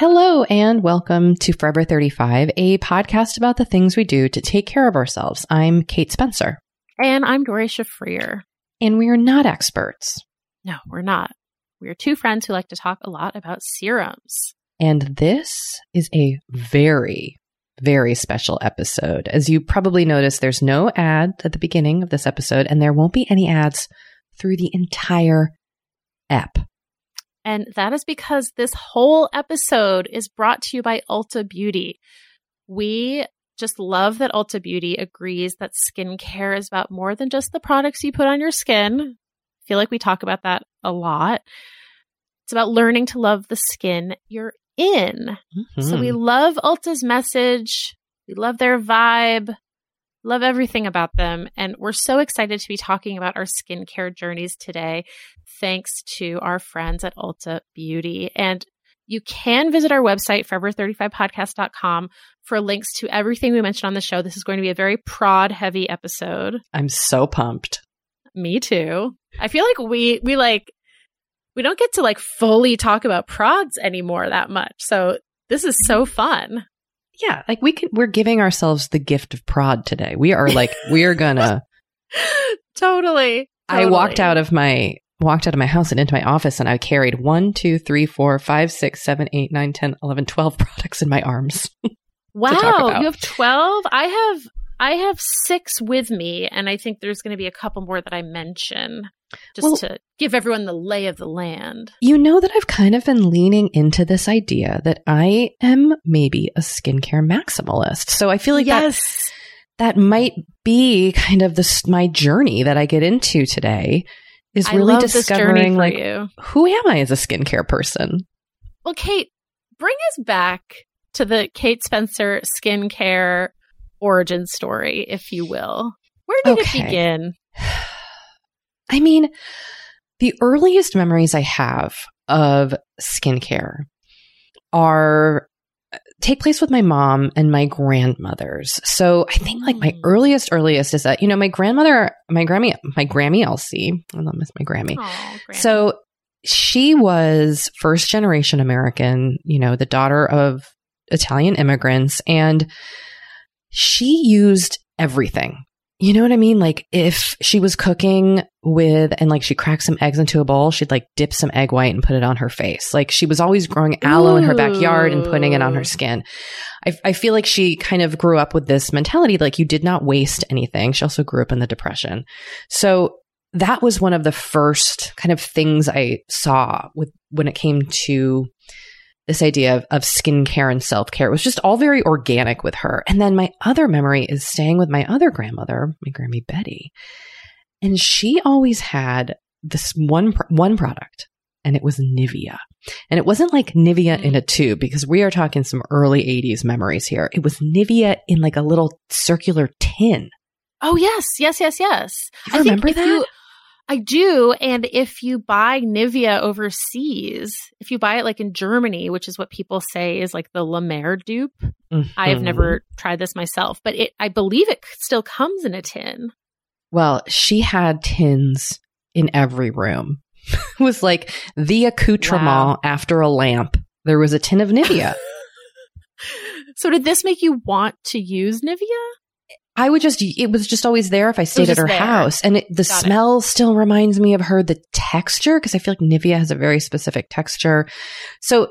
Hello and welcome to Forever 35, a podcast about the things we do to take care of ourselves. I'm Kate Spencer. And I'm Doree Shafrir. And we are not experts. No, we're not. We are two friends who like to talk a lot about serums. And this is a very, very special episode. As you probably noticed, there's no ad at the beginning of this episode, and there won't be any ads through the entire ep. And that is because this whole episode is brought to you by Ulta Beauty. We just love that Ulta Beauty agrees that skincare is about more than just the products you put on your skin. I feel like we talk about that a lot. It's about learning to love the skin you're in. Mm-hmm. So we love Ulta's message. We love their vibe. Love everything about them. And we're so excited to be talking about our skincare journeys today, thanks to our friends at Ulta Beauty. And you can visit our website, forever35podcast.com, for links to everything we mentioned on the show. This is going to be a very prod heavy episode. I'm so pumped. Me too. I feel like we, we like, we don't get to like fully talk about prods anymore that much. So this is so fun. Yeah, like we can we're giving ourselves the gift of prod today. We are like we are gonna totally, totally. I walked out of my walked out of my house and into my office and I carried one, two, three, four, five, six, seven, eight, nine, ten, eleven, twelve products in my arms. wow, you have 12? I have I have 6 with me and I think there's going to be a couple more that I mention just well, to give everyone the lay of the land. You know that I've kind of been leaning into this idea that I am maybe a skincare maximalist. So I feel like yes. that, that might be kind of this my journey that I get into today is really discovering like you. who am I as a skincare person? Well, Kate, bring us back to the Kate Spencer skincare origin story, if you will. Where did okay. it begin? I mean, the earliest memories I have of skincare are take place with my mom and my grandmothers. So I think like my mm. earliest, earliest is that, you know, my grandmother, my Grammy, my Grammy Elsie, I love miss my Grammy. Aww, so she was first generation American, you know, the daughter of Italian immigrants and she used everything you know what I mean? Like if she was cooking with and like she cracked some eggs into a bowl, she'd like dip some egg white and put it on her face. Like she was always growing aloe Ooh. in her backyard and putting it on her skin. I, I feel like she kind of grew up with this mentality, like you did not waste anything. She also grew up in the depression. So that was one of the first kind of things I saw with when it came to this idea of, of skincare and self care. It was just all very organic with her. And then my other memory is staying with my other grandmother, my Grammy Betty. And she always had this one, one product and it was Nivea. And it wasn't like Nivea in a tube because we are talking some early 80s memories here. It was Nivea in like a little circular tin. Oh, yes. Yes, yes, yes. You I remember that? You, I do. And if you buy Nivea overseas, if you buy it like in Germany, which is what people say is like the La Mer dupe, mm-hmm. I have never tried this myself, but it, I believe it still comes in a tin. Well, she had tins in every room. it was like the accoutrement wow. after a lamp. There was a tin of Nivea. so did this make you want to use Nivea? I would just, it was just always there if I stayed at her there. house. And it, the Got smell it. still reminds me of her, the texture, because I feel like Nivea has a very specific texture. So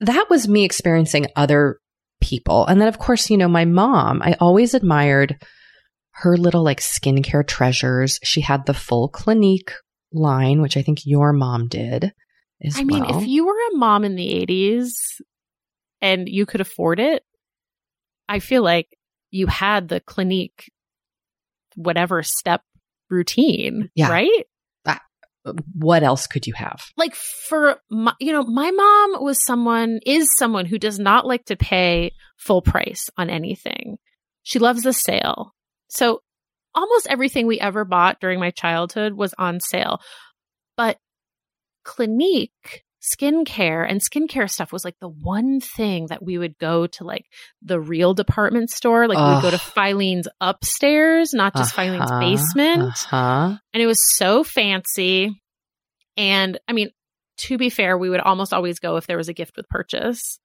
that was me experiencing other people. And then, of course, you know, my mom, I always admired her little like skincare treasures. She had the full Clinique line, which I think your mom did. I mean, well. if you were a mom in the 80s and you could afford it, I feel like you had the Clinique, whatever step routine, yeah. right? What else could you have? Like for my, you know, my mom was someone, is someone who does not like to pay full price on anything. She loves a sale. So almost everything we ever bought during my childhood was on sale. But Clinique skincare and skincare stuff was like the one thing that we would go to like the real department store. Like we'd go to Filene's upstairs, not just uh-huh, Filene's basement. Uh-huh. And it was so fancy. And I mean, to be fair, we would almost always go if there was a gift with purchase.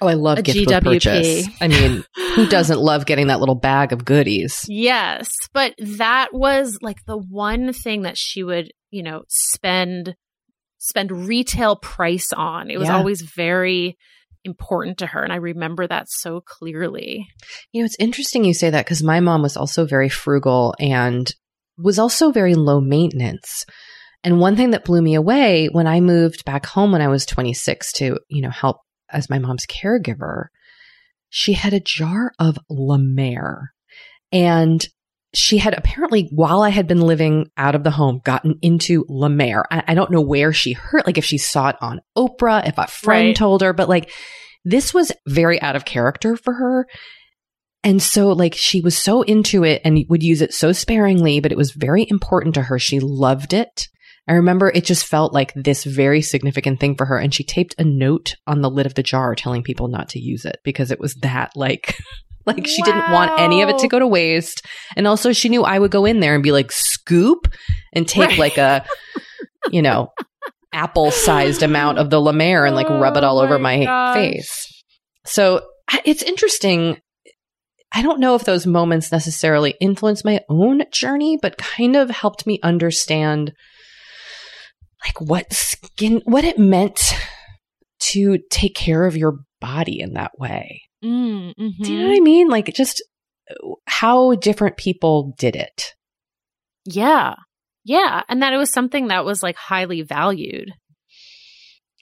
Oh, I love gift with GWP. purchase. I mean, who doesn't love getting that little bag of goodies? Yes, but that was like the one thing that she would, you know, spend spend retail price on. It was Yeah. always very important to her and I remember that so clearly. You know, it's interesting you say that because my mom was also very frugal and was also very low maintenance. And one thing that blew me away when I moved back home when I was 26 to, you know, help as my mom's caregiver, she had a jar of La Mer. And she had apparently, while I had been living out of the home, gotten into La Mer. I, I don't know where she heard, like if she saw it on Oprah, if a friend Right. told her, but like this was very out of character for her. And so, like, she was so into it and would use it so sparingly, but it was very important to her. She loved it. I remember it just felt like this very significant thing for her. And she taped a note on the lid of the jar telling people not to use it because it was that, like, like she didn't want any of it to go to waste. And also, she knew I would go in there and be like, scoop and take Right. like a, you know, apple sized amount of the La Mer and like rub it Oh all over my my face. So it's interesting. I don't know if those moments necessarily influenced my own journey, but kind of helped me understand like what skin, what it meant to take care of your body in that way. Mm, Do you know what I mean? Like just how different people did it. Yeah. Yeah. And that it was something that was like highly valued.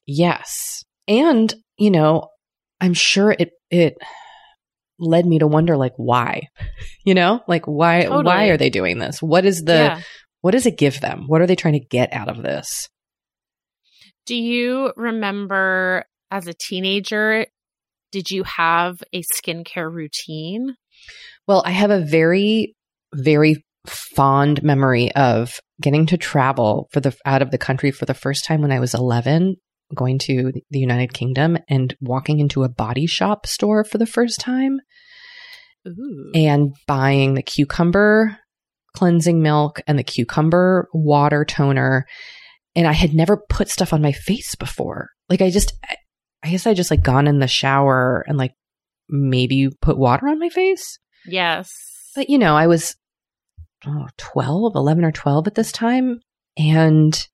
Yes. And, you know, I'm sure it it led me to wonder like why. You know? Like why why are they doing this? What is the yeah. what does it give them? What are they trying to get out of this? Do you remember as a teenager, did you have a skincare routine? Well, I have a very very fond memory of getting to travel for the out of the country for the first time when I was 11 going to the United Kingdom and walking into a body shop store for the first time Ooh. and buying the cucumber cleansing milk and the cucumber water toner. And I had never put stuff on my face before. Like I just, I- guess I just like gone in the shower and like maybe put water on my face. Yes. But you know, I was oh, 12, 11 or 12 at this time. And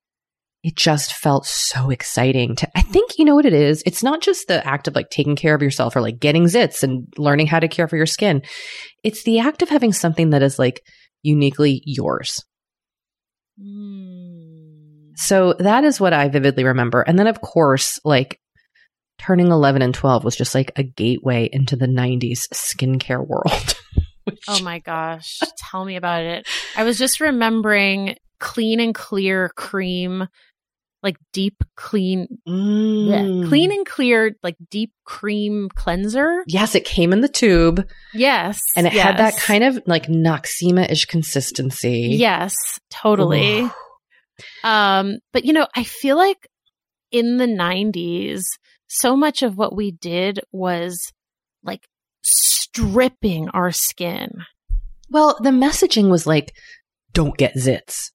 it just felt so exciting to, I think, you know what it is? It's not just the act of like taking care of yourself or like getting zits and learning how to care for your skin. It's the act of having something that is like uniquely yours. Mm. So that is what I vividly remember. And then, of course, like turning 11 and 12 was just like a gateway into the 90s skincare world. which- Oh my gosh. Tell me about it. I was just remembering clean and clear cream, like deep clean, Mm. clean and clear, like deep cream cleanser. Yes, it came in the tube Yes. and it had that kind of like Noxzema ish consistency. Yes, totally. Ooh. Um, but you know, I feel like in the 90s, so much of what we did was like stripping our skin. Well, the messaging was like, don't get zits.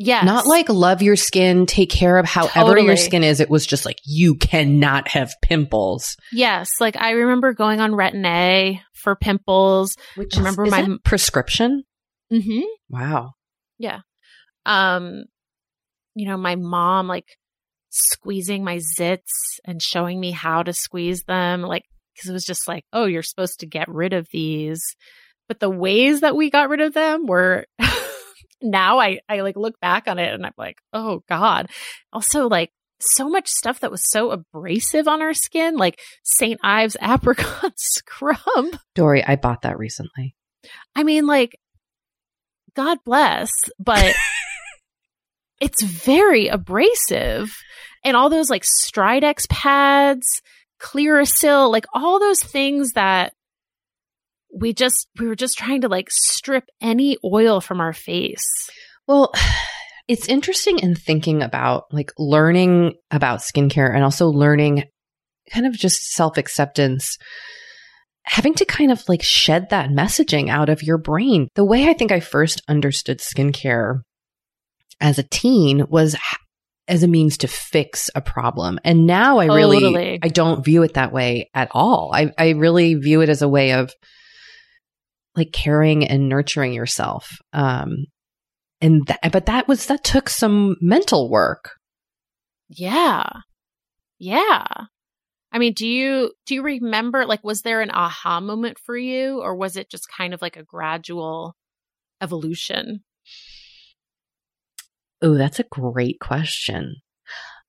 Yes. Not like love your skin, take care of however your skin is. It was just like, you cannot have pimples. Yes, like I remember going on Retin A for pimples. Which I remember is my- that prescription. Mhm. Wow. Yeah. Um you know, my mom like squeezing my zits and showing me how to squeeze them like cuz it was just like, "Oh, you're supposed to get rid of these." But the ways that we got rid of them were now I I like look back on it and I'm like, "Oh god." Also like so much stuff that was so abrasive on our skin, like St. Ives apricot scrub. Doree, I bought that recently. I mean, like, God bless, but it's very abrasive. And all those like Stridex pads, Clearasil, like all those things that we just, we were just trying to like strip any oil from our face. Well, it's interesting in thinking about like learning about skincare and also learning kind of just self acceptance, having to kind of like shed that messaging out of your brain. The way I think I first understood skincare as a teen was as a means to fix a problem. And now I really Totally. I don't view it that way at all. I I really view it as a way of like caring and nurturing yourself. Um and that, but that was that took some mental work. Yeah. Yeah. I mean, do you do you remember like was there an aha moment for you or was it just kind of like a gradual evolution? Oh, that's a great question.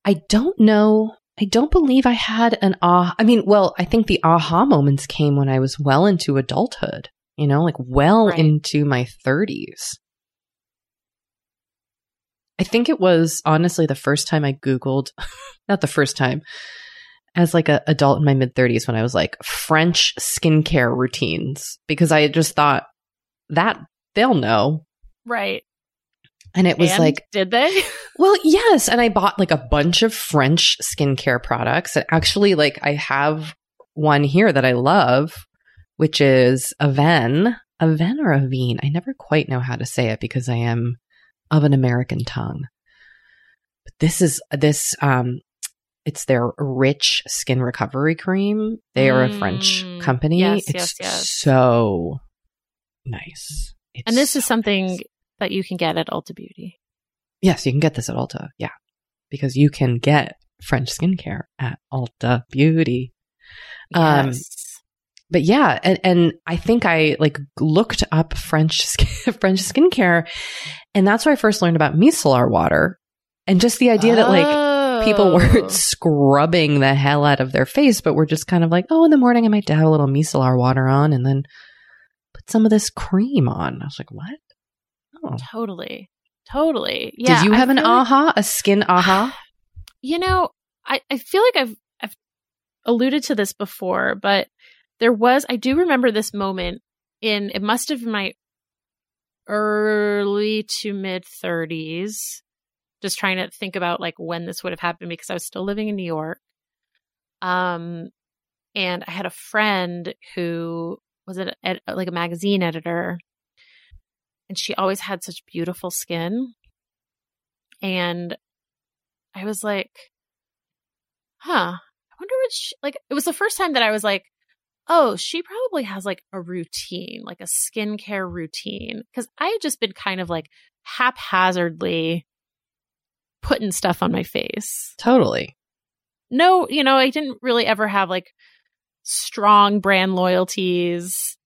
I don't know. I don't believe I had an ah. I mean, well, I think the aha moments came when I was well into adulthood, you know, like well Right. into my 30s. I think it was honestly the first time I Googled, not the first time, as like a adult in my mid 30s when I was like French skincare routines because I just thought that they'll know. Right. And it was And like, did they? well, yes. And I bought like a bunch of French skincare products. And actually, like, I have one here that I love, which is Aven. Aven or Avene? I never quite know how to say it because I am of an American tongue. But this is this, um, it's their rich skin recovery cream. They are a French Mm, company. yes, it's yes, yes. so nice. It's and this is something nice. That you can get at Ulta Beauty. Yes, you can get this at Ulta. Yeah. Because you can get French skincare at Ulta Beauty. Um, Yes. But yeah, and, and I think I like looked up French skin, French skincare and that's where I first learned about micellar water and just the idea that like people Oh. weren't scrubbing the hell out of their face, but were just kind of like, oh, in the morning I might have a little micellar water on and then put some of this cream on. I was like, what? Totally. Totally. Yeah. Did you I have an like- aha, a skin aha? You know, I, I feel like I've I've alluded to this before, but there was I do remember this moment in it must have been my early to mid thirties. Just trying to think about like when this would have happened because I was still living in New York. Um and I had a friend who was ed- like a magazine editor and she always had such beautiful skin. And I was like, huh, I wonder what she, like, it was the first time that I was like, oh, she probably has like a routine, like a skincare routine. Cause I had just been kind of like haphazardly putting stuff on my face. Totally. No, you know, I didn't really ever have like strong brand loyalties.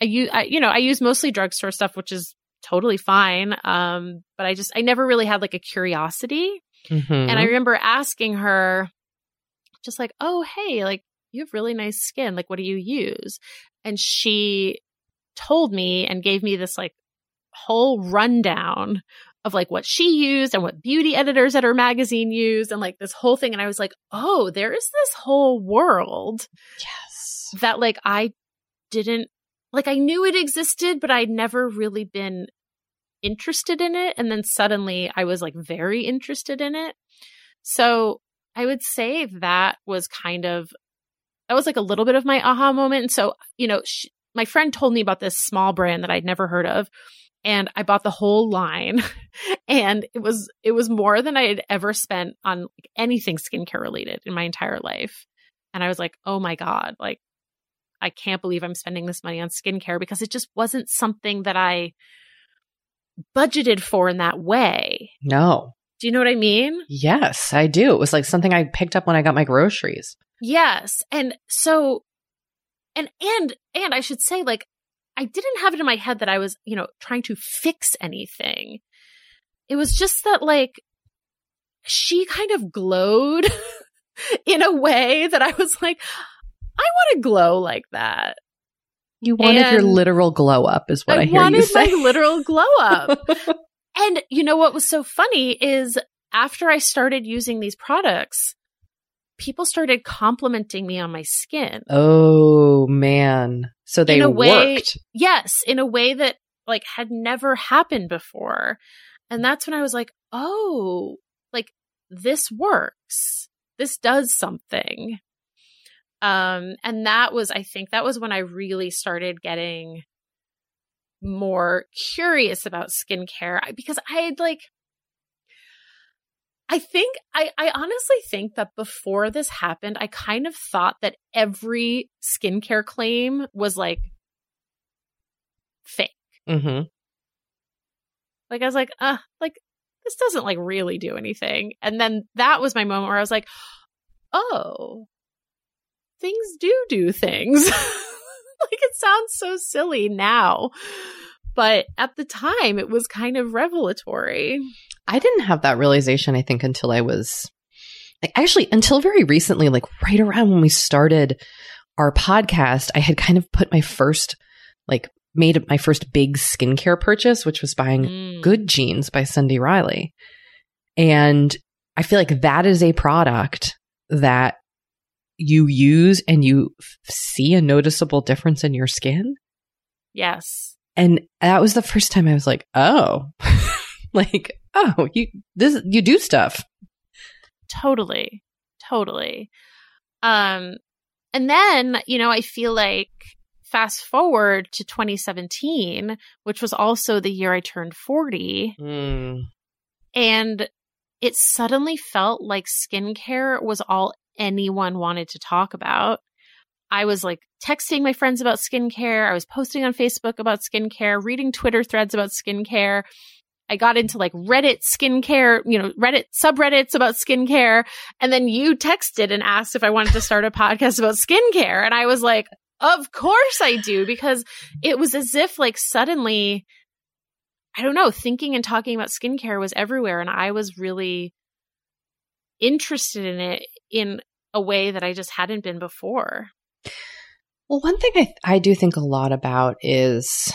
I use, I, you know, I use mostly drugstore stuff, which is totally fine. Um, but I just, I never really had like a curiosity. Mhm. And I remember asking her, just like, oh, hey, like, you have really nice skin. Like, what do you use? And she told me and gave me this like whole rundown of like what she used and what beauty editors at her magazine used and like this whole thing. And I was like, oh, there is this whole world yes. that like I didn't like I knew it existed, but I'd never really been interested in it. And then suddenly I was like very interested in it. So I would say that was kind of that was like a little bit of my aha moment. And so, you know, my friend told me about this small brand that I'd never heard of. And I bought the whole line and it was, it was more than I had ever spent on anything skincare related in my entire life. And I was like, oh my God, like, I can't believe I'm spending this money on skincare because it just wasn't something that I budgeted for in that way. No. Do you know what I mean? Yes, I do. It was like something I picked up when I got my groceries. Yes. And so and and and I should say like I didn't have it in my head that I was, you know, trying to fix anything. It was just that like she kind of glowed in a way that I was like want to glow like that. You wanted your literal glow up, is what I, hear you wanted say. my literal glow up. and you know what was so funny is after I started using these products, people started complimenting me on my skin. oh man! So they In a way- worked. Yes, in a way that like had never happened before. And that's when I was like, "Oh, like this works. This does something." Um and that was I think that was when I really started getting more curious about skincare because I had like I think I, I honestly think that before this happened, I kind of thought that every skincare claim was like fake. Mm-hmm. Like I was like, uh, like this doesn't like really do anything. And then that was my moment where I was like, oh, things do do things. like it sounds so silly now. But at the time, it was kind of revelatory. I didn't have that realization, I think, until I was like, actually until very recently, like right around when we started our podcast, I had kind of put my first, like, made my first big skincare purchase, which was buying Mm. Good Genes by Sunday Riley. And I feel like that is a product that you use and you f- see a noticeable difference in your skin. Yes. And that was the first time I was like, oh, like, oh, you, this, you do stuff. Totally. Totally. Um and then, you know, I feel like fast forward to 2017, which was also the year I turned 40, Mm. and it suddenly felt like skincare was all anyone wanted to talk about. I was like texting my friends about skincare. I was posting on Facebook about skincare, reading Twitter threads about skincare. I got into like Reddit skincare, you know, Reddit subreddits about skincare. And then you texted and asked if I wanted to start a podcast about skincare. And I was like, of course I do, because it was as if like suddenly, I don't know, thinking and talking about skincare was everywhere. And I was really interested in it in a way that I just hadn't been before. Well, one thing I, I do think a lot about is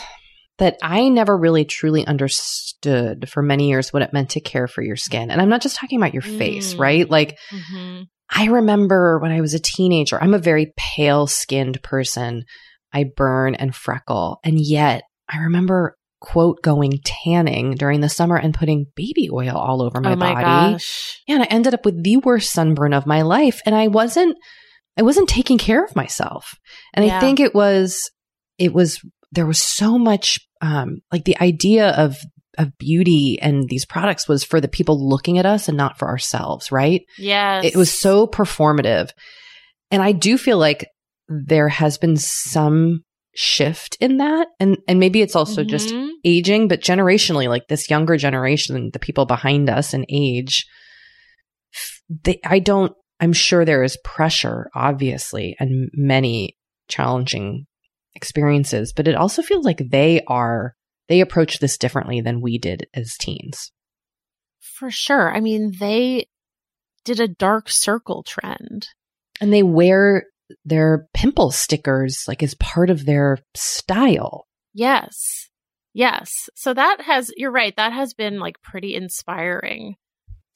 that I never really truly understood for many years what it meant to care for your skin. And I'm not just talking about your face, Mm. right? Like, Mm-hmm. I remember when I was a teenager, I'm a very pale skinned person. I burn and freckle. And yet I remember, quote, going tanning during the summer and putting baby oil all over my, oh my body. gosh. Yeah, and I ended up with the worst sunburn of my life. And I wasn't, I wasn't taking care of myself. And I think it was, it was, there was so much, um, like the idea of, of beauty and these products was for the people looking at us and not for ourselves, right? Yes. It was so performative. And I do feel like there has been some shift in that. And, and maybe it's also just Mhm. aging, but generationally, like this younger generation, the people behind us in age, they, I don't, I'm sure there is pressure, obviously, and many challenging experiences, but it also feels like they are, they approach this differently than we did as teens. For sure. I mean, they did a dark circle trend. And they wear their pimple stickers like as part of their style. Yes. Yes. So that has, you're right, that has been like pretty inspiring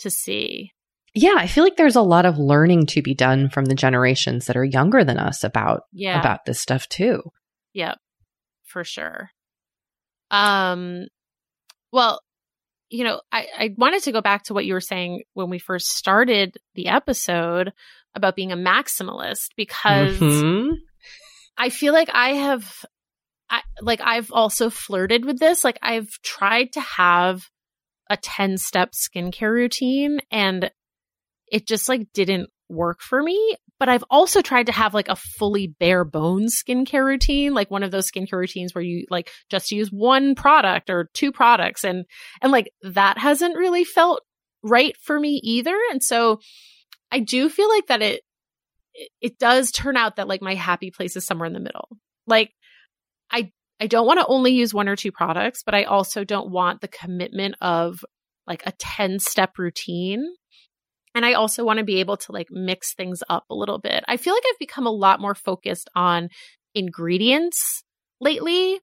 to see. Yeah, I feel like there's a lot of learning to be done from the generations that are younger than us about Yeah. about this stuff too. Yep. For sure. Um, well, you know, I, I wanted to go back to what you were saying when we first started the episode about being a maximalist because Mhm. I feel like I have, I like I've also flirted with this. Like I've tried to have a 10 step skincare routine and it just like didn't work for me. But I've also tried to have like a fully bare bones skincare routine, like one of those skincare routines where you like just use one product or two products and, and like that hasn't really felt right for me either. And so I do feel like that it, it, does turn out that like my happy place is somewhere in the middle. Like I I don't want to only use one or two products, but I also don't want the commitment of like a 10 step routine. And I also want to be able to like mix things up a little bit. I feel like I've become a lot more focused on ingredients lately,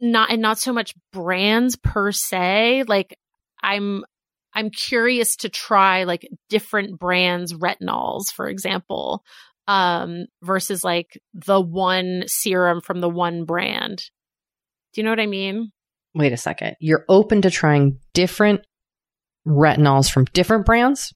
not and not so much brands per se. Like I'm I'm curious to try like different brands retinols, for example, um, versus like the one serum from the one brand. Do you know what I mean? Wait a second. You're open to trying different retinols from different brands?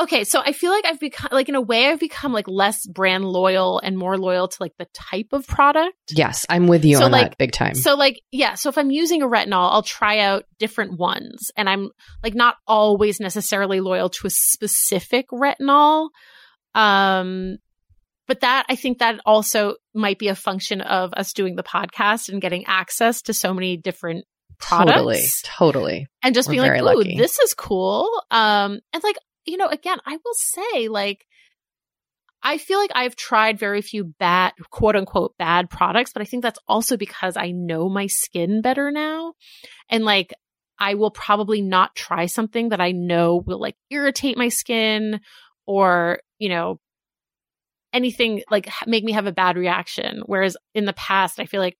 Okay, so I feel like I've become like in a way I've become like less brand loyal and more loyal to like the type of product. Yes, I'm with you So, on like- that big time. So like yeah, so if I'm using a retinol, I'll try out different ones and I'm like not always necessarily loyal to a specific retinol. Um but that I think that also might be a function of us doing the podcast and getting access to so many different products totally, totally. and just We're being like, "Ooh, lucky. this is cool." Um, and like you know, again, I will say, like, I feel like I've tried very few bad, quote unquote, bad products, but I think that's also because I know my skin better now, and like. I will probably not try something that I know will like irritate my skin or, you know, anything like make me have a bad reaction. Whereas in the past, I feel like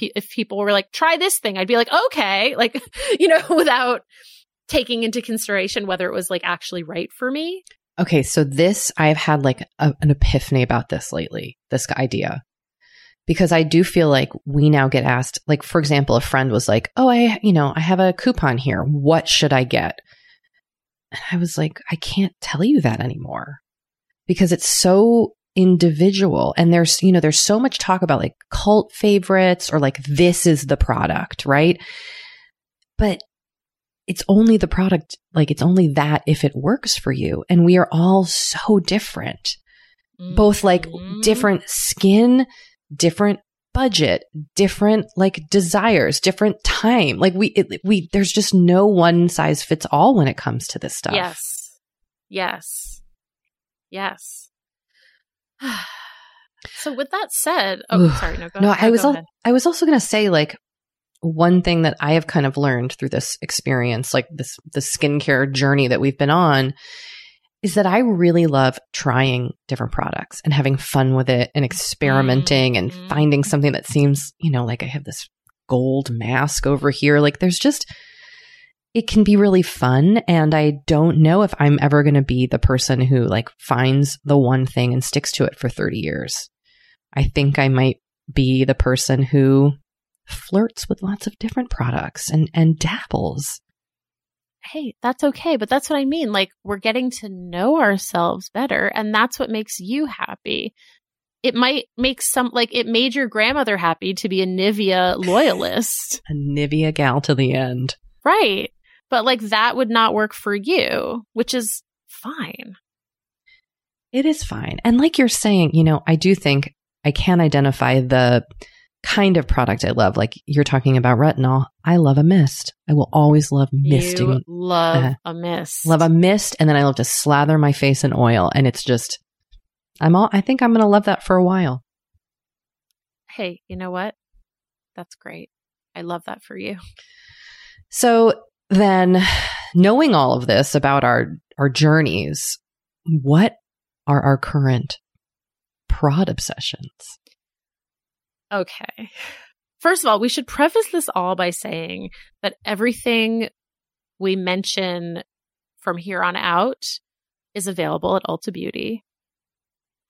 if people were like, try this thing, I'd be like, okay, like, you know, without taking into consideration whether it was like actually right for me. Okay, so this I've had like a, an epiphany about this lately. This idea. Because I do feel like we now get asked, like, for example, a friend was like, Oh, I, you know, I have a coupon here. What should I get? And I was like, I can't tell you that anymore because it's so individual. And there's, you know, there's so much talk about like cult favorites or like this is the product, right? But it's only the product, like it's only that if it works for you. And we are all so different, both like Mhm. different skin, different budget, different like desires, different time. Like we, it, we, there's just no one size fits all when it comes to this stuff. Yes. Yes. Yes. so with that said, oh, Ooh. sorry, no, go No, ahead. I was, al-. I was also going to say like one thing that I have kind of learned through this experience, like this, the skincare journey that we've been on is that I really love trying different products and having fun with it and experimenting and Mhm. finding something that seems, you know, like I have this gold mask over here. Like there's just, it can be really fun. And I don't know if I'm ever going to be the person who like finds the one thing and sticks to it for 30 years. I think I might be the person who flirts with lots of different products and, and dabbles. Hey, that's okay. But that's what I mean. Like, we're getting to know ourselves better, and that's what makes you happy. It might make some, like, it made your grandmother happy to be a Nivea loyalist. A Nivea gal to the end. right. But, like, that would not work for you, which is fine. It is fine. And like you're saying, you know, I do think I can identify the kind of product I love. Like you're talking about retinol. I love a mist. I will always love misting. You love Uh, a mist. Love a mist. And then I love to slather my face in oil. And it's just, I'm all, I think I'm going to love that for a while. Hey, you know what? That's great. I love that for you. So then knowing all of this about our, our journeys, what are our current prod obsessions? Okay. First of all, we should preface this all by saying that everything we mention from here on out is available at Ulta Beauty.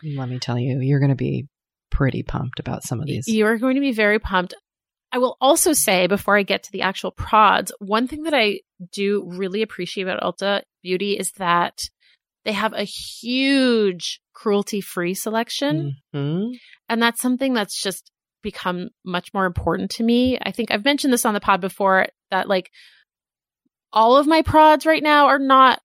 Let me tell you, you're going to be pretty pumped about some of these. You are going to be very pumped. I will also say before I get to the actual prods, one thing that I do really appreciate about Ulta Beauty is that they have a huge cruelty free selection. Mhm. And that's something that's just become much more important to me. I think I've mentioned this on the pod before that like all of my prods right now are not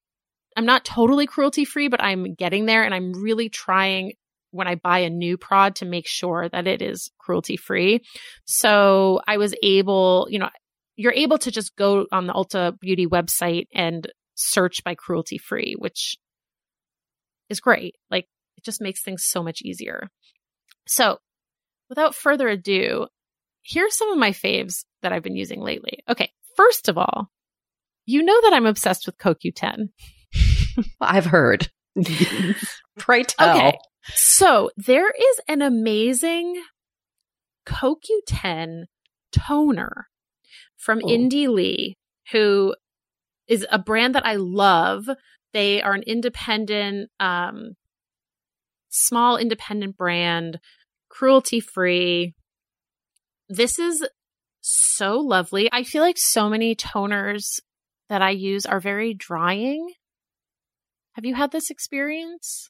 I'm not totally cruelty free, but I'm getting there and I'm really trying when I buy a new prod to make sure that it is cruelty free. So I was able, you know, you're able to just go on the Ulta Beauty website and search by cruelty free, which is great. Like it just makes things so much easier. So without further ado, here's some of my faves that I've been using lately. Okay, first of all, you know that I'm obsessed with CoQ10. I've heard. Pray tell. Okay, so there is an amazing CoQ10 toner from Oh. Indie Lee, who is a brand that I love. They are an independent, um, small independent brand, cruelty free. This is so lovely. I feel like so many toners that I use are very drying. Have you had this experience?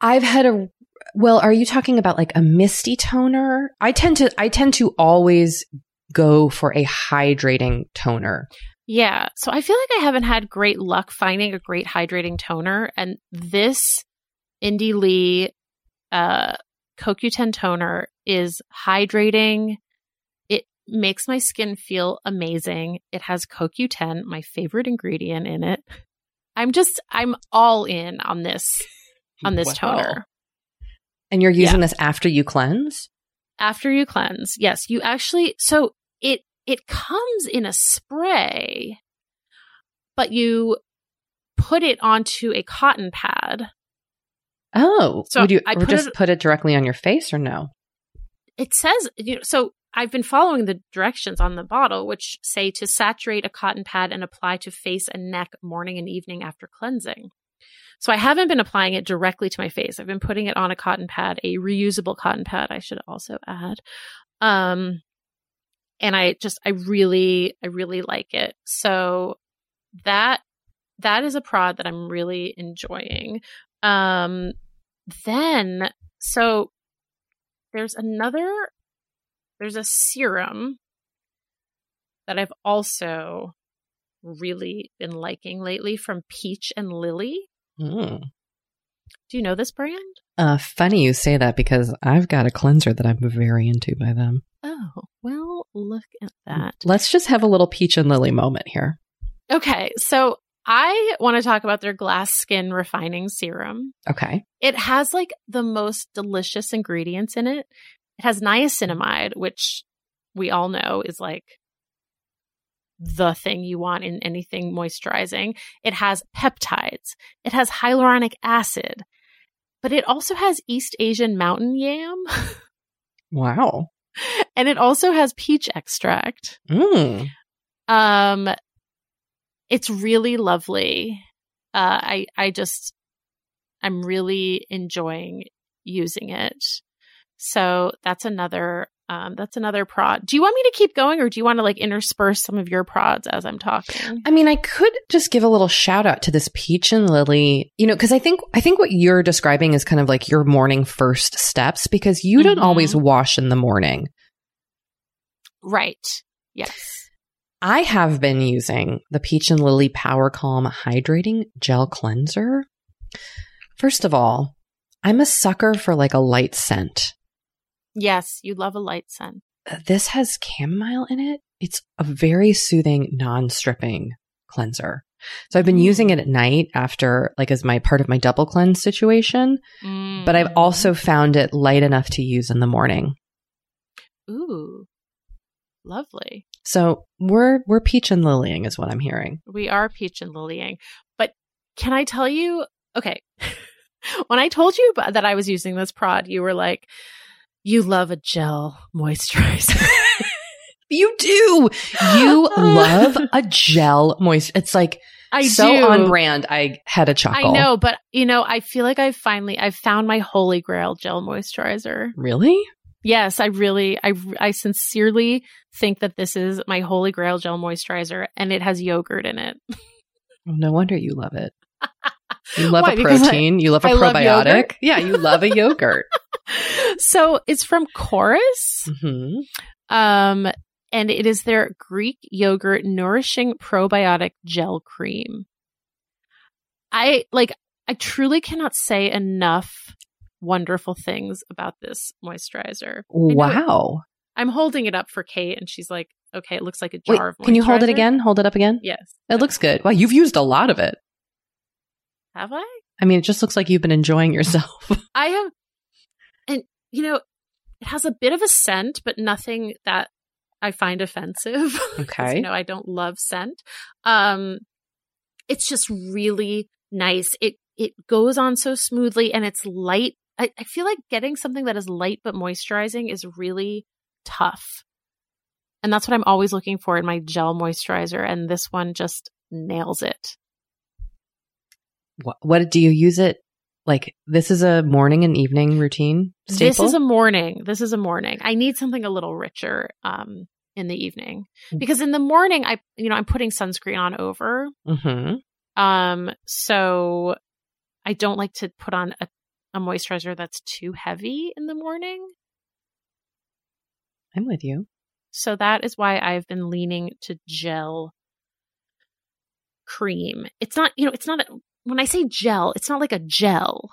I've had a well, are you talking about like a misty toner? I tend to I tend to always go for a hydrating toner. Yeah. So I feel like I haven't had great luck finding a great hydrating toner. And this Indie Lee uh, CoQ10 toner is hydrating. It makes my skin feel amazing. It has CoQ10, my favorite ingredient in it. I'm just, I'm all in on this, on this wow. toner. And you're using yeah. this after you cleanse? After you cleanse. Yes. You actually, so it it comes in a spray, but you put it onto a cotton pad. Oh, so would you I put just it, put it directly on your face or no? It says you know, so I've been following the directions on the bottle, which say to saturate a cotton pad and apply to face and neck morning and evening after cleansing. So I haven't been applying it directly to my face. I've been putting it on a cotton pad, a reusable cotton pad, I should also add. Um, and I just I really I really like it. So that that is a prod that I'm really enjoying. Um then so there's another there's a serum that I've also really been liking lately from Peach and Lily. Mm. Do you know this brand? Uh, funny you say that because I've got a cleanser that I'm very into by them. Oh, well, look at that. Let's just have a little peach and lily moment here. Okay. So I want to talk about their glass skin refining serum. Okay. It has like the most delicious ingredients in it. It has niacinamide, which we all know is like the thing you want in anything moisturizing. It has peptides. It has hyaluronic acid, but it also has East Asian mountain yam. Wow and it also has peach extract. Mm. Um, it's really lovely. Uh, I I just I'm really enjoying using it. So that's another um, that's another prod. Do you want me to keep going or do you want to like intersperse some of your prods as I'm talking? I mean, I could just give a little shout out to this peach and lily, you know, cause I think, I think what you're describing is kind of like your morning first steps because you mm-hmm. don't always wash in the morning. Right. Yes. I have been using the Peach and Lily Power Calm Hydrating Gel Cleanser. First of all, I'm a sucker for like a light scent. Yes, you love a light scent. This has chamomile in it. It's a very soothing, non stripping cleanser. So I've been mm. using it at night after, like, as my part of my double cleanse situation. Mm. But I've also found it light enough to use in the morning. Ooh, lovely. So we're we're peach and lilying, is what I'm hearing. We are peach and lilying. But can I tell you? Okay, when I told you that I was using this prod, you were like, you love a gel moisturizer. you do. You love a gel moist. It's like I so do. on brand. I had a chuckle. I know, but you know, I feel like I've finally I've found my holy grail gel moisturizer. Really? Yes, I really, I, I sincerely think that this is my holy grail gel moisturizer, and it has yogurt in it. no wonder you love it. You love Why? a protein. I, you love a I probiotic. Love yeah, you love a yogurt. so it's from Korres. Mm-hmm. Um, and it is their Greek yogurt nourishing probiotic gel cream. I like, I truly cannot say enough wonderful things about this moisturizer. Wow. I'm holding it up for Kate and she's like, okay, it looks like a jar Wait, of Can you hold it again? Hold it up again? Yes. It looks good. Wow, you've used a lot of it. Have I? I mean, it just looks like you've been enjoying yourself. I have. And, you know, it has a bit of a scent, but nothing that I find offensive. Okay. you know, I don't love scent. Um, it's just really nice. It it goes on so smoothly and it's light. I, I feel like getting something that is light but moisturizing is really tough. And that's what I'm always looking for in my gel moisturizer. And this one just nails it. What, what do you use it? Like this is a morning and evening routine. Staple? This is a morning. This is a morning. I need something a little richer um, in the evening mm. because in the morning I, you know, I'm putting sunscreen on over. Mm-hmm. Um, so I don't like to put on a, a moisturizer that's too heavy in the morning. I'm with you. So that is why I've been leaning to gel cream. It's not, you know, it's not, a, when I say gel, it's not like a gel.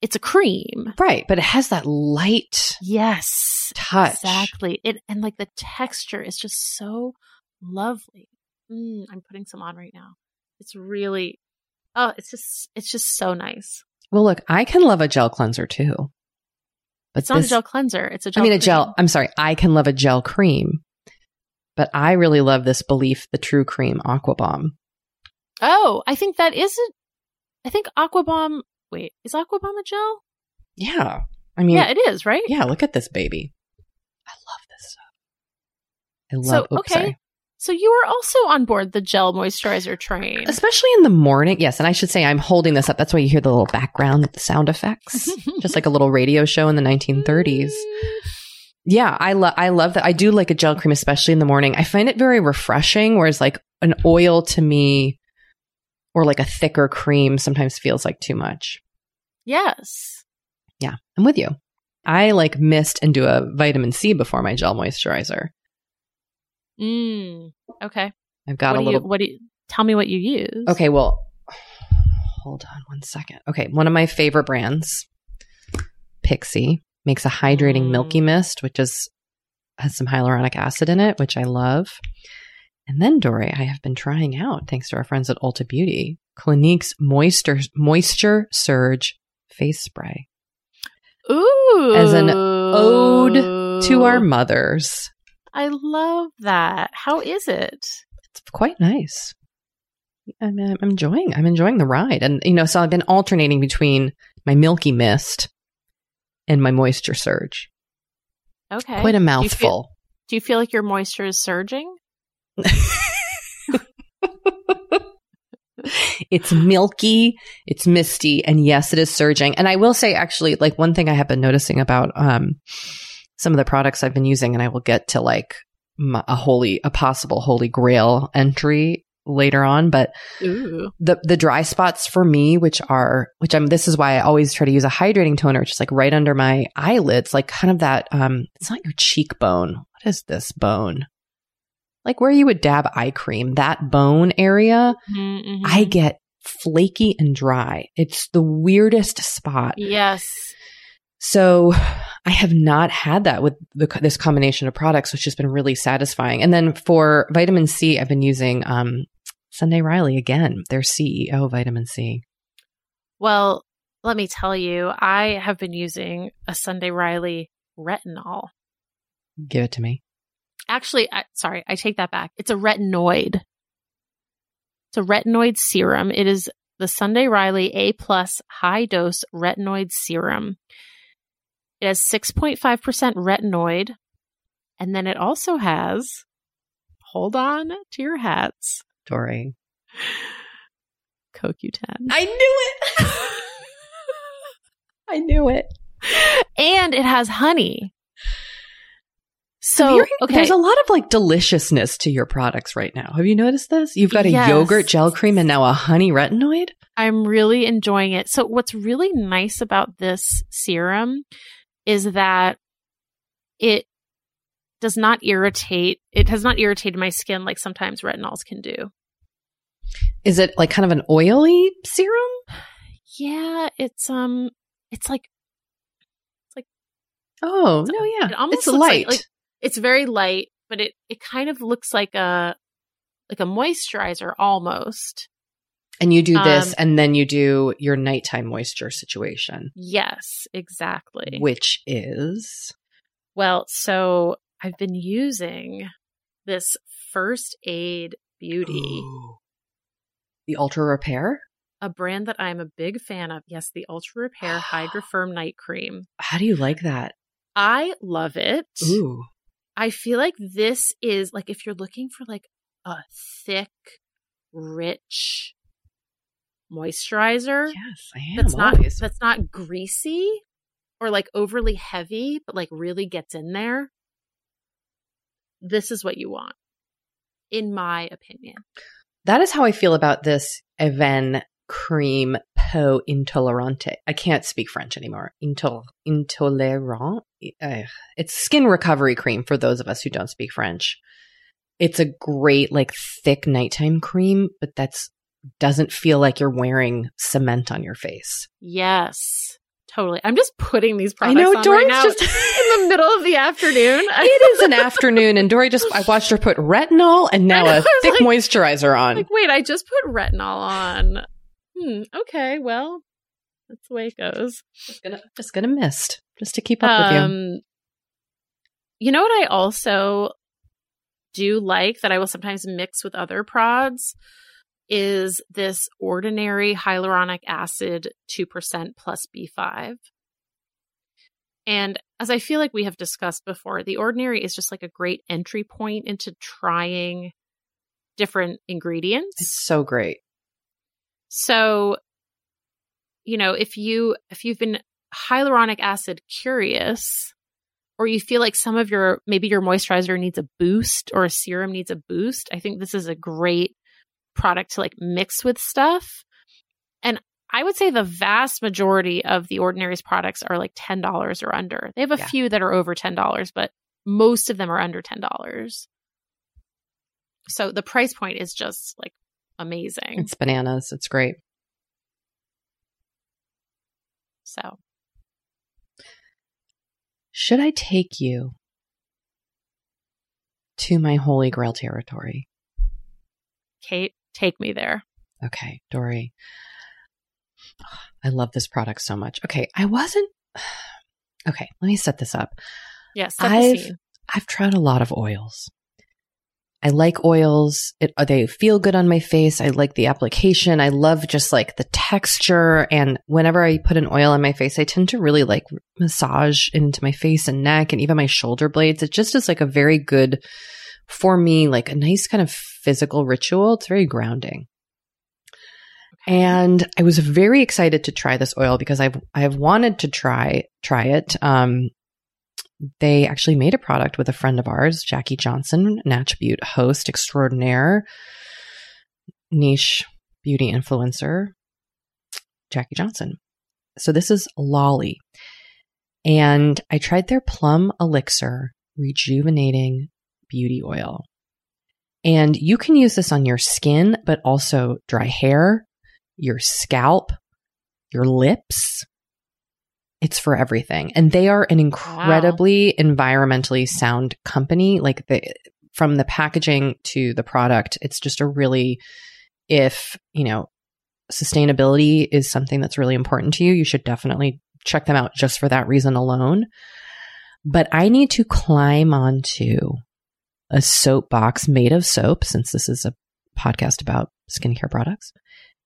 It's a cream. Right. But it has that light Yes. touch. Exactly. It, and like the texture is just so lovely. Mm, I'm putting some on right now. It's really, oh, it's just, it's just so nice. Well, look, I can love a gel cleanser too. But It's not this- a gel cleanser. It's a gel. I mean, a gel. I'm sorry. I can love a gel cream, but I really love this belif the True Cream Aqua Bomb. Oh, I think that is it. I think Aquabomb. Wait, is Aquabomb a gel? Yeah. I mean, yeah, it is, right? yeah, look at this baby. I love this stuff. I So, love, oops, okay. sorry. So you are also on board the gel moisturizer train. Especially in the morning. Yes. And I should say I'm holding this up. That's why you hear the little background sound effects, just like a little radio show in the 1930s. Yeah, I love I love that. I do like a gel cream, especially in the morning. I find it very refreshing. Whereas like an oil to me, or like a thicker cream, sometimes feels like too much. Yes. Yeah, I'm with you. I like mist and do a vitamin C before my gel moisturizer. Mm. Okay. I've got what a do little. you? What do you? Tell me what you use. okay, well, hold on one second. Okay, one of my favorite brands, Pixi, makes a hydrating Mm. milky mist, which is has some hyaluronic acid in it, which I love. And then, Doree, I have been trying out, thanks to our friends at Ulta Beauty, Clinique's Moisture Moisture Surge face spray Ooh. As an ode to our mothers. I love that. How is it? It's quite nice. I'm, I'm enjoying. I'm enjoying the ride, and you know, so I've been alternating between my Milky Mist and my Moisture Surge. Okay. Quite a Do you feel- mouthful. Do you feel like your moisture is surging? it's milky, it's misty, and yes, it is surging. And I will say, actually, like one thing I have been noticing about um, some of the products I've been using, and I will get to like a holy, a possible holy grail entry later on, but Ooh. the the dry spots for me, which are which I'm this is why I always try to use a hydrating toner, which is like right under my eyelids, like kind of that um it's not your cheekbone. What is this bone? Like where you would dab eye cream, that bone area, Mhm, I mhm. get flaky and dry. It's the weirdest spot. Yes. So I have not had that with the, this combination of products, which has been really satisfying. And then for vitamin C, I've been using um, Sunday Riley again, their CEO vitamin C. Well, let me tell you, I have been using a Sunday Riley retinol. Give it to me. Actually, I, sorry, I take that back. It's a retinoid. It's a retinoid serum. It is the Sunday Riley A plus high dose retinoid serum. It has 6.5% retinoid. And then it also has, hold on to your hats, Doree. CoQ10. I knew it. I knew it. and it has honey. So, hearing- okay. There's a lot of like deliciousness to your products right now. Have you noticed this? You've got a Yes. yogurt gel cream and now a honey retinoid. I'm really enjoying it. So what's really nice about this serum is that it does not irritate. It has not irritated my skin like sometimes retinols can do. Is it like kind of an oily serum? Yeah, it's um it's like it's like, Oh, no, yeah. it almost it's light. like, like it's very light, but it it kind of looks like a like a moisturizer almost. And you do this um, and then you do your nighttime moisture situation, Yes, exactly. which is Well, so I've been using this first aid beauty, Ooh. the ultra repair. a brand that I'm a big fan of. Yes, the Ultra Repair Hydra Firm Night Cream. How do you like that? I love it. Ooh. I feel like this is like if you're looking for like a thick, rich moisturizer Yes, I am. that's not that's not greasy or like overly heavy, but like really gets in there. This is what you want, in my opinion. That is how I feel about this Avène cream peau intolerante. I can't speak French anymore. Intol- intolerant. It's skin recovery cream for those of us who don't speak French. It's a great, like, thick nighttime cream, but that's doesn't feel like you're wearing cement on your face. Yes. Totally. I'm just putting these products I know on Doree's right just in the middle of the afternoon. it is an afternoon, and Doree just I watched her put retinol and now know, a thick like- moisturizer on. like, wait, I just put retinol on. Hmm. Okay. Well, that's the way it goes. just gonna just gonna mist just to keep up with you. Um, you know what I also do like that I will sometimes mix with other prods is this ordinary hyaluronic acid 2% plus B5. And as I feel like we have discussed before, the ordinary is just like a great entry point into trying different ingredients. It's so great. So, you know, if you if you've been hyaluronic acid curious or you feel like some of your maybe your moisturizer needs a boost or a serum needs a boost, I think this is a great product to like mix with stuff. And I would say the vast majority of the Ordinary's products are like $10 or under. They have a Yeah. few that are over $10, but most of them are under $10. So the price point is just like amazing. It's bananas. It's great. So Should I take you to my holy grail territory? Kate, take me there. Okay, Doree. I love this product so much. Okay, I wasn't. Okay, let me set this up. Yes, set I've- I've tried a lot of oils. I like oils. It, uh, they feel good on my face. I like the application. I love just like the texture. And whenever I put an oil on my face, I tend to really like massage into my face and neck and even my shoulder blades. It just is like a very good, for me, like a nice kind of physical ritual. It's very grounding. And I was very excited to try this oil because I've I've wanted to try try it. Um, they actually made a product with a friend of ours, Jackie Johnson, an attribute host extraordinaire, niche beauty influencer, Jackie Johnson. So this is Loli. And I tried their Plum Elixir Rejuvenating Beauty Oil. And you can use this on your skin, but also dry hair, your scalp, your lips. It's for everything. And they are an incredibly environmentally sound company. Like the from the packaging to the product, it's just a really if, you know, sustainability is something that's really important to you, you should definitely check them out just for that reason alone. But I need to climb onto a soapbox made of soap, since this is a podcast about skincare products,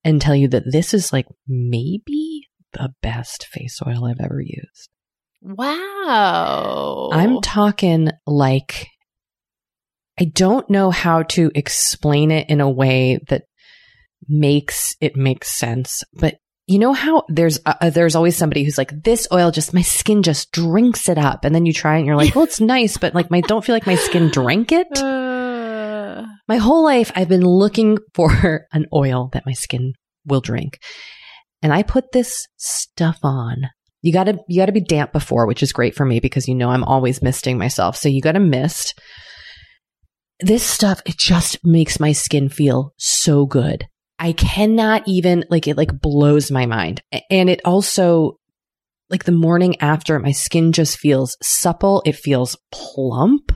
and tell you that this is like maybe the best face oil I've ever used. Wow. I'm talking like I don't know how to explain it in a way that makes it make sense, but you know how there's uh, there's always somebody who's like this oil just my skin just drinks it up and then you try it and you're like well it's nice but like my don't feel like my skin drank it Uh, my whole life I've been looking for an oil that my skin will drink. And I put this stuff on. You gotta, you gotta be damp before, which is great for me because you know I'm always misting myself. So you gotta mist. This stuff, it just makes my skin feel so good. I cannot even, like, it like blows my mind. And it also, like the morning after, my skin just feels supple. It feels plump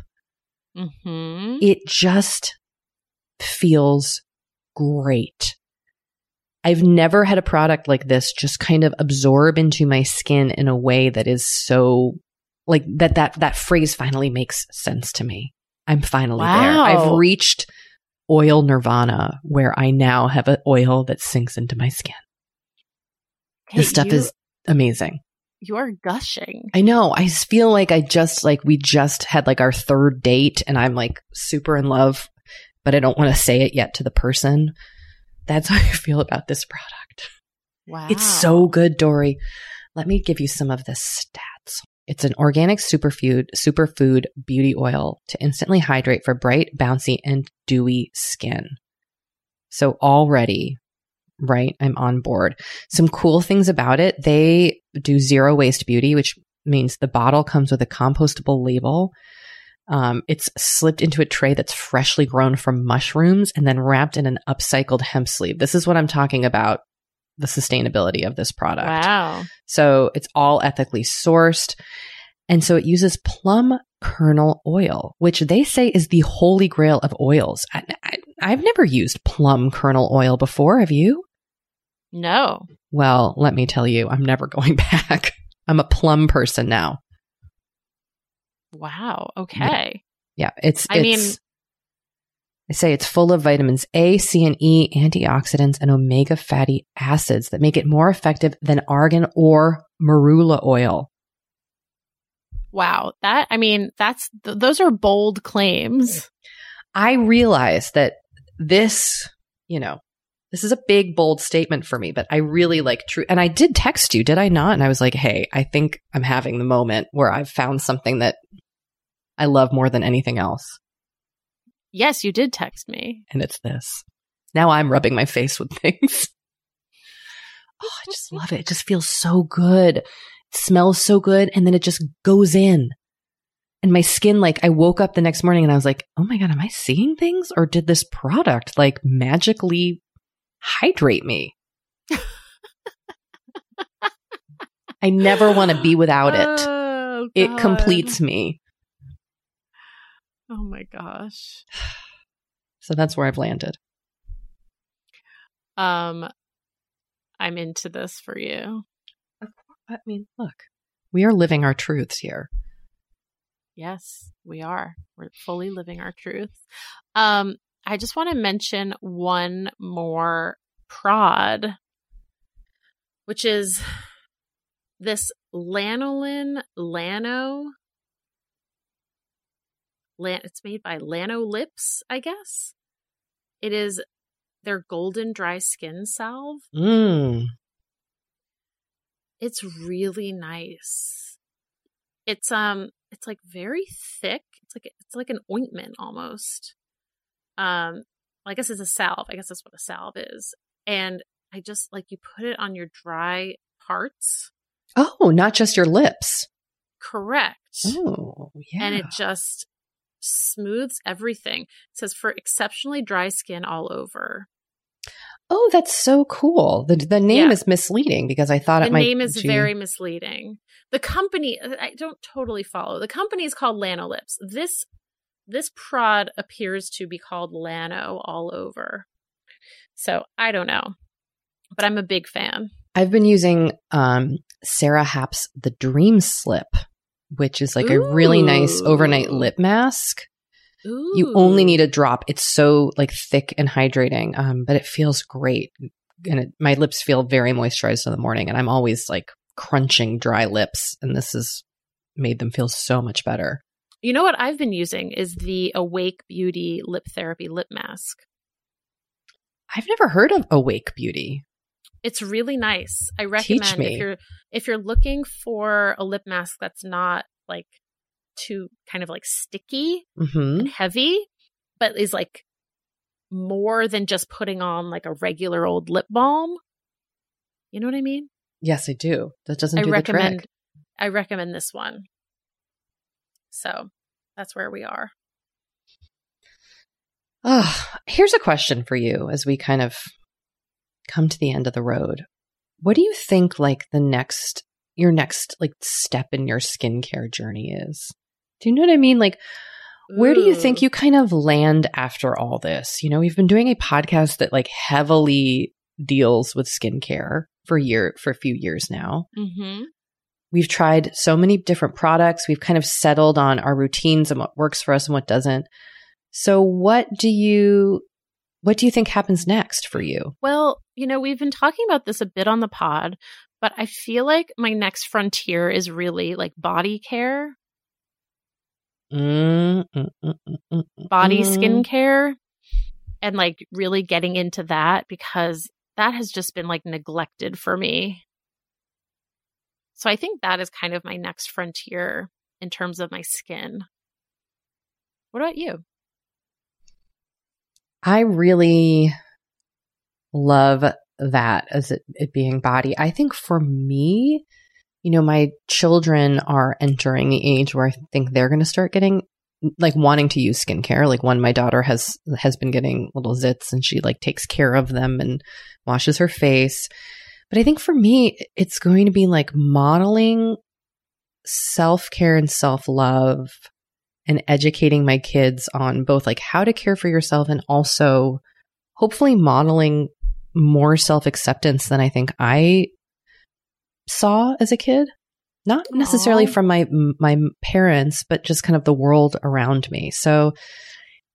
mhm. it just feels great. I've never had a product like this just kind of absorb into my skin in a way that is so like that that that phrase finally makes sense to me. I'm finally there. I've reached oil nirvana where I now have an oil that sinks into my skin. Hey, this stuff you- is amazing. You are gushing. I know. I feel like I just like we just had like our third date and I'm like super in love, but I don't want to say it yet to the person. That's how I feel about this product. Wow. It's so good, Doree. Let me give you some of the stats. It's an organic superfood superfood beauty oil to instantly hydrate for bright, bouncy, and dewy skin. So already right, I'm on board. Some cool things about it. They do zero waste beauty, which means the bottle comes with a compostable label. Um, it's slipped into a tray that's freshly grown from mushrooms and then wrapped in an upcycled hemp sleeve. This is what I'm talking about the sustainability of this product. Wow. So it's all ethically sourced. And so it uses plum kernel oil, which they say is the holy grail of oils. I, have never used plum kernel oil before. Have you? No. Well, let me tell you, I'm never going back. I'm a plum person now. Wow. Okay. Yeah, it's. I it's, mean, I say it's full of vitamins A, C, and E, antioxidants, and omega fatty acids that make it more effective than argan or marula oil. Wow. That, I mean, that's, th- those are bold claims. I realize that this, you know, this is a big, bold statement for me, but I really like true. And I did text you, did I not? And I was like, hey, I think I'm having the moment where I've found something that I love more than anything else. Yes, you did text me. And it's this. Now I'm rubbing my face with things. Oh, I just love it. It just feels so good. It smells so good. And then it just goes in. And my skin, like, I woke up the next morning and I was like, oh my God, am I seeing things? Or did this product like magically hydrate me? I never want to be without it. Oh, It completes me. Oh my gosh. So that's where I've landed. Um, I'm into this for you. I mean, look, we are living our truths here. Yes, we are. We're fully living our truths. Um, I just want to mention one more prod, which is this lanolin lano. Lan- it's made by Lanolips, I guess. It is their golden dry skin salve. Mm. It's really nice. It's um it's like very thick. It's like it's like an ointment almost. Um I guess it's a salve. I guess that's what a salve is. And I just like you put it on your dry parts. Oh, not just your lips. Correct. Oh, yeah. And it just smooths everything. It says for exceptionally dry skin all over. oh, that's so cool. The the name Yeah. is misleading because I thought the it might. name is gee, very misleading. The company I don't totally follow. The company is called Lanolips. This this prod appears to be called Lano all over. So I don't know. But I'm a big fan. I've been using um, Sara Happ's The Dream Slip, which is like a really nice overnight lip mask. Ooh. You only need a drop. It's so like thick and hydrating, um, but it feels great. And it, my lips feel very moisturized in the morning, and I'm always like crunching dry lips, and this has made them feel so much better. You know what I've been using is the Awake Beauty Lip Therapy Lip Mask. I've never heard of Awake Beauty. It's really nice. I recommend me. if you're if you're looking for a lip mask that's not like too kind of like sticky hmm and heavy, but is like more than just putting on like a regular old lip balm. You know what I mean? Yes, I do. That doesn't I do the recommend trick. I recommend this one. So that's where we are. Oh, here's a question for you as we kind of come to the end of the road. What do you think like the next your next like step in your skincare journey is? Do you know what I mean? Like where do you think you kind of land after all this? You know, we've been doing a podcast that like heavily deals with skincare for a year for a few years now. Mhm. We've tried so many different products. We've kind of settled on our routines and what works for us and what doesn't. So what do you what do you think happens next for you? Well, you know, we've been talking about this a bit on the pod, but I feel like my next frontier is really like body care, Mm, mm, mm, body skincare, and like really getting into that because that has just been like neglected for me. So I think that is kind of my next frontier in terms of my skin. What about you? I really love that as it, it being body. I think for me, you know, my children are entering the age where I think they're going to start getting like wanting to use skincare. Like one, my daughter has has been getting little zits, and she like takes care of them and washes her face. But I think for me, it's going to be like modeling self care and self love and educating my kids on both like how to care for yourself and also hopefully modeling more self acceptance than I think I saw as a kid. Not necessarily Aww. from my my parents, but just kind of the world around me. So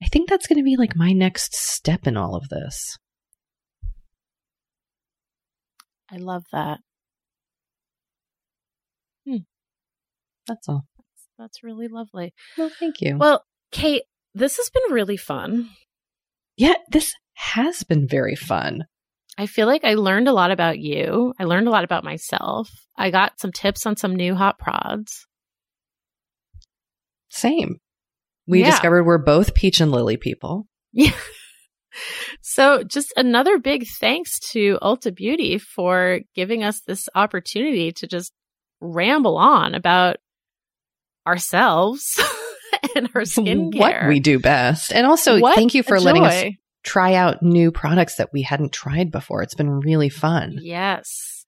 I think that's going to be like my next step in all of this. I love that. Hmm. That's all. That's really lovely. Well, thank you. Well, Kate, this has been really fun. yeah, this has been very fun. I feel like I learned a lot about you. I learned a lot about myself. I got some tips on some new hot prods. Same. We Yeah. discovered we're both peach and lily people. Yeah. So, just another big thanks to Ulta Beauty for giving us this opportunity to just ramble on about ourselves and our skincare. What we do best. And also, What thank you for letting us. Try out new products that we hadn't tried before. It's been really fun. Yes.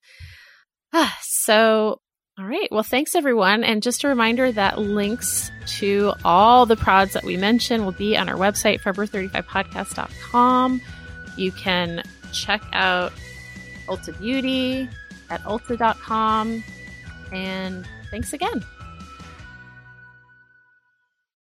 Ah, so, all right. Well, thanks everyone. And just a reminder that links to all the prods that we mentioned will be on our website, Forever35podcast.com. You can check out Ulta Beauty at ulta.com. And thanks again.